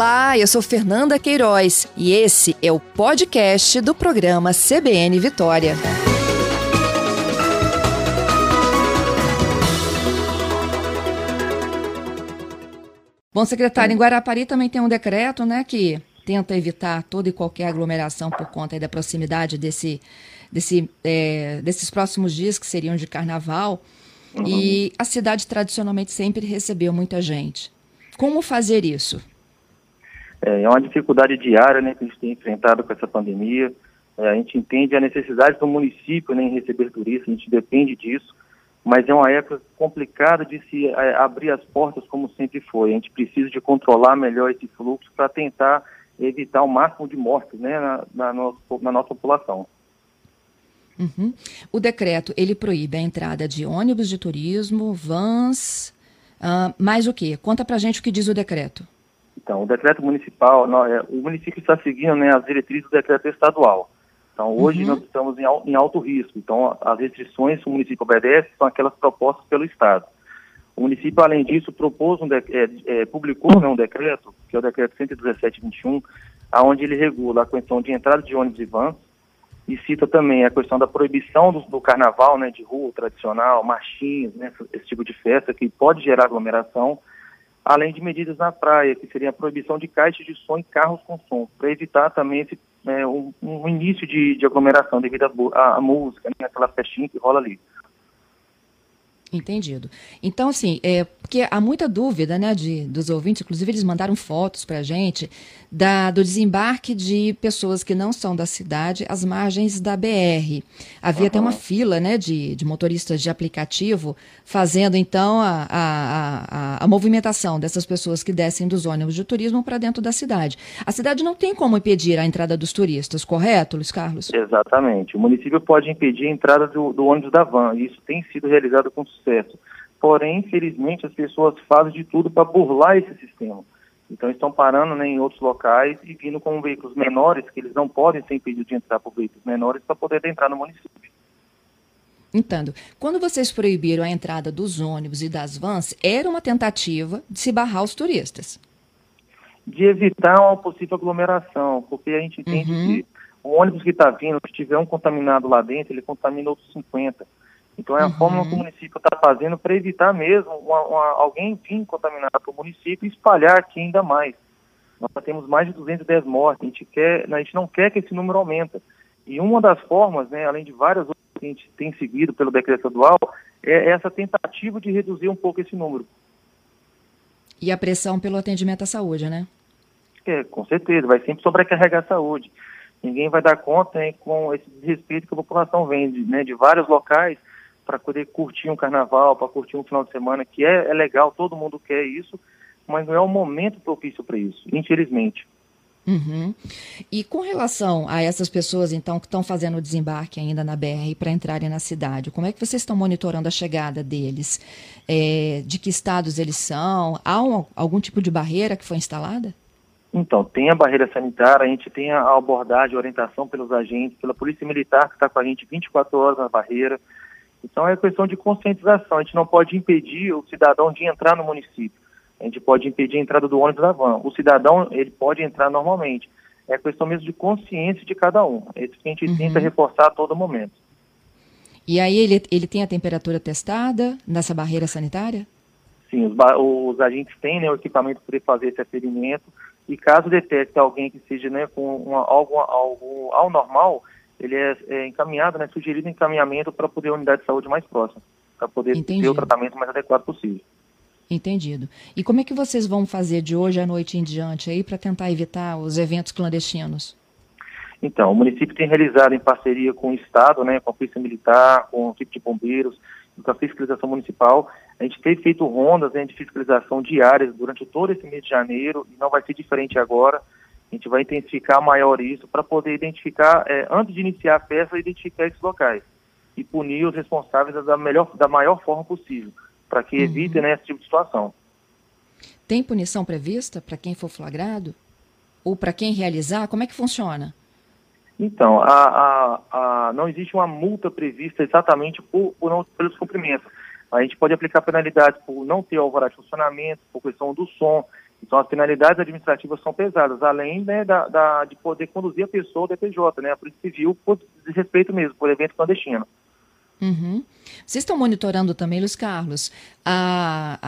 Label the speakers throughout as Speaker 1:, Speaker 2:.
Speaker 1: Olá, eu sou Fernanda Queiroz e esse é o podcast do programa CBN Vitória. Bom, secretário, em Guarapari também tem um decreto, né, que tenta evitar toda e qualquer aglomeração por conta da proximidade desse, desse, é, desses próximos dias que seriam de carnaval. Uhum. E a cidade tradicionalmente sempre recebeu muita gente. Como fazer isso?
Speaker 2: É, é uma dificuldade diária né, que a gente tem enfrentado com essa pandemia. É, a gente entende a necessidade do município né, em receber turistas, a gente depende disso, mas é uma época complicada de se é, abrir as portas como sempre foi. A gente precisa de controlar melhor esse fluxo para tentar evitar o máximo de mortes né, na, na, nosso, na nossa população.
Speaker 1: Uhum. O decreto, ele proíbe a entrada de ônibus de turismo, vans, uh, mais o quê? Conta pra gente o que diz o decreto.
Speaker 2: Então, o decreto municipal, é, o município está seguindo né, as diretrizes do decreto estadual. Então, hoje uhum. nós estamos em, em, alto risco. Então, as restrições que o município obedece são aquelas propostas pelo Estado. O município, além disso, propôs um de, é, é, publicou né, um decreto, que é o decreto 11721, aonde ele regula a questão de entrada de ônibus e vans, e cita também a questão da proibição do, do carnaval, né, de rua tradicional, marchinhos, né, esse tipo de festa que pode gerar aglomeração, além de medidas na praia, que seria a proibição de caixas de som em carros com som, para evitar também esse, é, um, um, início de, de aglomeração devido à música, né, aquela festinha que rola ali.
Speaker 1: Entendido. Então, assim, é, porque há muita dúvida, né, de, dos ouvintes, inclusive eles mandaram fotos para a gente da, do desembarque de pessoas que não são da cidade às margens da BR. Havia uhum. até uma fila, né, de, de motoristas de aplicativo fazendo, então, a, a, a, a movimentação dessas pessoas que descem dos ônibus de turismo para dentro da cidade. A cidade não tem como impedir a entrada dos turistas, correto, Luiz Carlos?
Speaker 2: Exatamente. O município pode impedir a entrada do, do ônibus da van, e isso tem sido realizado com sucesso. Porém, infelizmente, as pessoas fazem de tudo para burlar esse sistema. Então, estão parando né, em outros locais e vindo com veículos menores, que eles não podem ser impedidos de entrar por veículos menores para poder entrar no município.
Speaker 1: Entendo. Quando vocês proibiram a entrada dos ônibus e das vans, era uma tentativa de se barrar os turistas?
Speaker 2: De evitar uma possível aglomeração, porque a gente entende uhum. que o ônibus que está vindo, se tiver um contaminado lá dentro, ele contamina outros 50. Então é a uhum. forma que o município está fazendo para evitar mesmo uma, uma, alguém vir contaminar para o município e espalhar aqui ainda mais. Nós temos mais de 210 mortes, a gente, quer, a gente não quer que esse número aumente. E uma das formas, né, além de várias outras que a gente tem seguido pelo decreto estadual, é essa tentativa de reduzir um pouco esse número.
Speaker 1: E a pressão pelo atendimento à saúde, né?
Speaker 2: É, com certeza, vai sempre sobrecarregar a saúde. Ninguém vai dar conta hein, com esse desrespeito que a população vende, né, de vários locais para poder curtir um carnaval, para curtir um final de semana, que é, é legal, todo mundo quer isso, mas não é o momento propício para isso, infelizmente.
Speaker 1: Uhum. E com relação a essas pessoas, então, que estão fazendo o desembarque ainda na BR para entrarem na cidade, como é que vocês estão monitorando a chegada deles? É, de que estados eles são? Há um, algum tipo de barreira que foi instalada?
Speaker 2: Então, tem a barreira sanitária, a gente tem a abordagem, a orientação pelos agentes, pela Polícia Militar, que está com a gente 24 horas na barreira. Então é questão de conscientização. A gente não pode impedir o cidadão de entrar no município. A gente pode impedir a entrada do ônibus da van. O cidadão, ele pode entrar normalmente. É questão mesmo de consciência de cada um. É isso que a gente uhum. tenta reforçar a todo momento.
Speaker 1: E aí ele, ele tem a temperatura testada nessa barreira sanitária?
Speaker 2: Sim, os, os agentes têm né, o equipamento para fazer esse aferimento e caso detecte alguém que seja né, com uma, algo, algo ao normal, ele é, é encaminhado, né, sugerido encaminhamento para poder a unidade de saúde mais próxima, para poder Entendido. ter o tratamento mais adequado possível.
Speaker 1: Entendido. E como é que vocês vão fazer de hoje à noite em diante aí para tentar evitar os eventos clandestinos?
Speaker 2: Então, o município tem realizado em parceria com o Estado, né, com a Polícia Militar, com a equipe de bombeiros, com a fiscalização municipal, a gente tem feito rondas né, de fiscalização diárias durante todo esse mês de janeiro e não vai ser diferente agora. A gente vai intensificar maior isso para poder identificar, é, antes de iniciar a festa, identificar esses locais e punir os responsáveis da, melhor, da maior forma possível, para que uhum. evitem né, esse tipo de situação.
Speaker 1: Tem punição prevista para quem for flagrado? Ou para quem realizar? Como é que funciona?
Speaker 2: Então, a, a, a, não existe uma multa prevista exatamente por, por não, pelos cumprimentos. A gente pode aplicar penalidades por não ter alvará de funcionamento, por questão do som, Então, as penalidades administrativas são pesadas, além né, da, da, de poder conduzir a pessoa ao DPJ, né, a Polícia Civil, por desrespeito mesmo, por evento clandestino.
Speaker 1: Uhum. Vocês estão monitorando também, Luiz Carlos, a,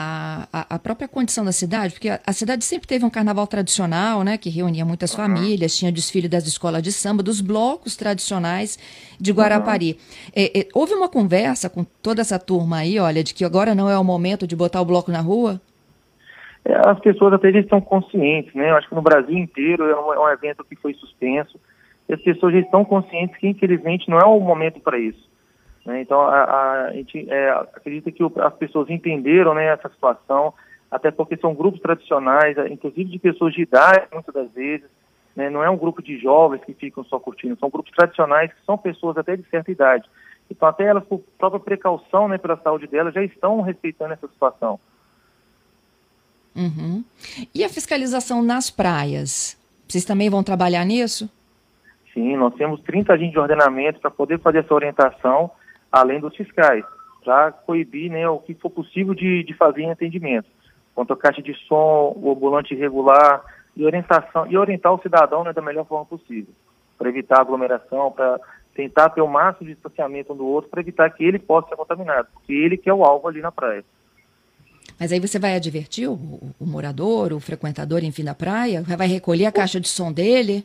Speaker 1: a, a própria condição da cidade? Porque a, a, cidade sempre teve um carnaval tradicional, né, que reunia muitas uhum. famílias, tinha desfile das escolas de samba, dos blocos tradicionais de Guarapari. Uhum. É, é, houve uma conversa com toda essa turma aí, olha, de que agora não é o momento de botar o bloco na rua?
Speaker 2: É, as pessoas até já estão conscientes, né? Eu acho que no Brasil inteiro é um, é um evento que foi suspenso. E as pessoas já estão conscientes que, infelizmente, não é o momento para isso. Né? Então, a, a gente é, acredita que o, as pessoas entenderam né, essa situação, até porque são grupos tradicionais, inclusive de pessoas de idade, muitas das vezes, né? não é um grupo de jovens que ficam só curtindo, são grupos tradicionais que são pessoas até de certa idade. Então, até elas, por própria precaução né, pela saúde delas, já estão respeitando essa situação.
Speaker 1: Uhum. E a fiscalização nas praias? Vocês também vão trabalhar nisso?
Speaker 2: Sim, nós temos 30 agentes de ordenamento para poder fazer essa orientação além dos fiscais, para coibir né, o que for possível de, de fazer em atendimento. Quanto à caixa de som, o ambulante irregular e orientação e orientar o cidadão né, da melhor forma possível, para evitar aglomeração, para tentar ter o máximo de distanciamento um do outro, para evitar que ele possa ser contaminado, porque ele que é o alvo ali na praia.
Speaker 1: Mas aí você vai advertir o, o, morador, o frequentador, enfim, da praia? Vai recolher a caixa de som dele?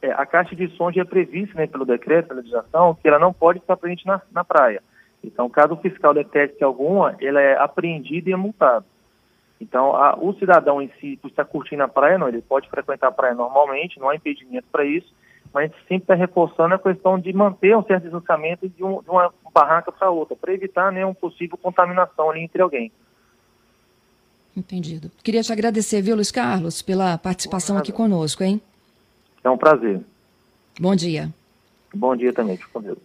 Speaker 2: é, a caixa de som já é prevista né, pelo decreto, pela legislação, que ela não pode estar presente na, na praia. Então, caso o fiscal detecte alguma, ela é apreendida e é multada. Então, a, o cidadão em si, por estar curtindo a praia, não, ele pode frequentar a praia normalmente, não há impedimento para isso, mas a gente sempre está reforçando a questão de manter um certo distanciamento de, um, de uma barraca para outra, para evitar né, uma possível contaminação ali entre alguém.
Speaker 1: Entendido. Queria te agradecer, viu, Luiz Carlos, pela participação aqui conosco, hein?
Speaker 2: É um prazer.
Speaker 1: Bom dia.
Speaker 2: Bom dia também, fico com Deus.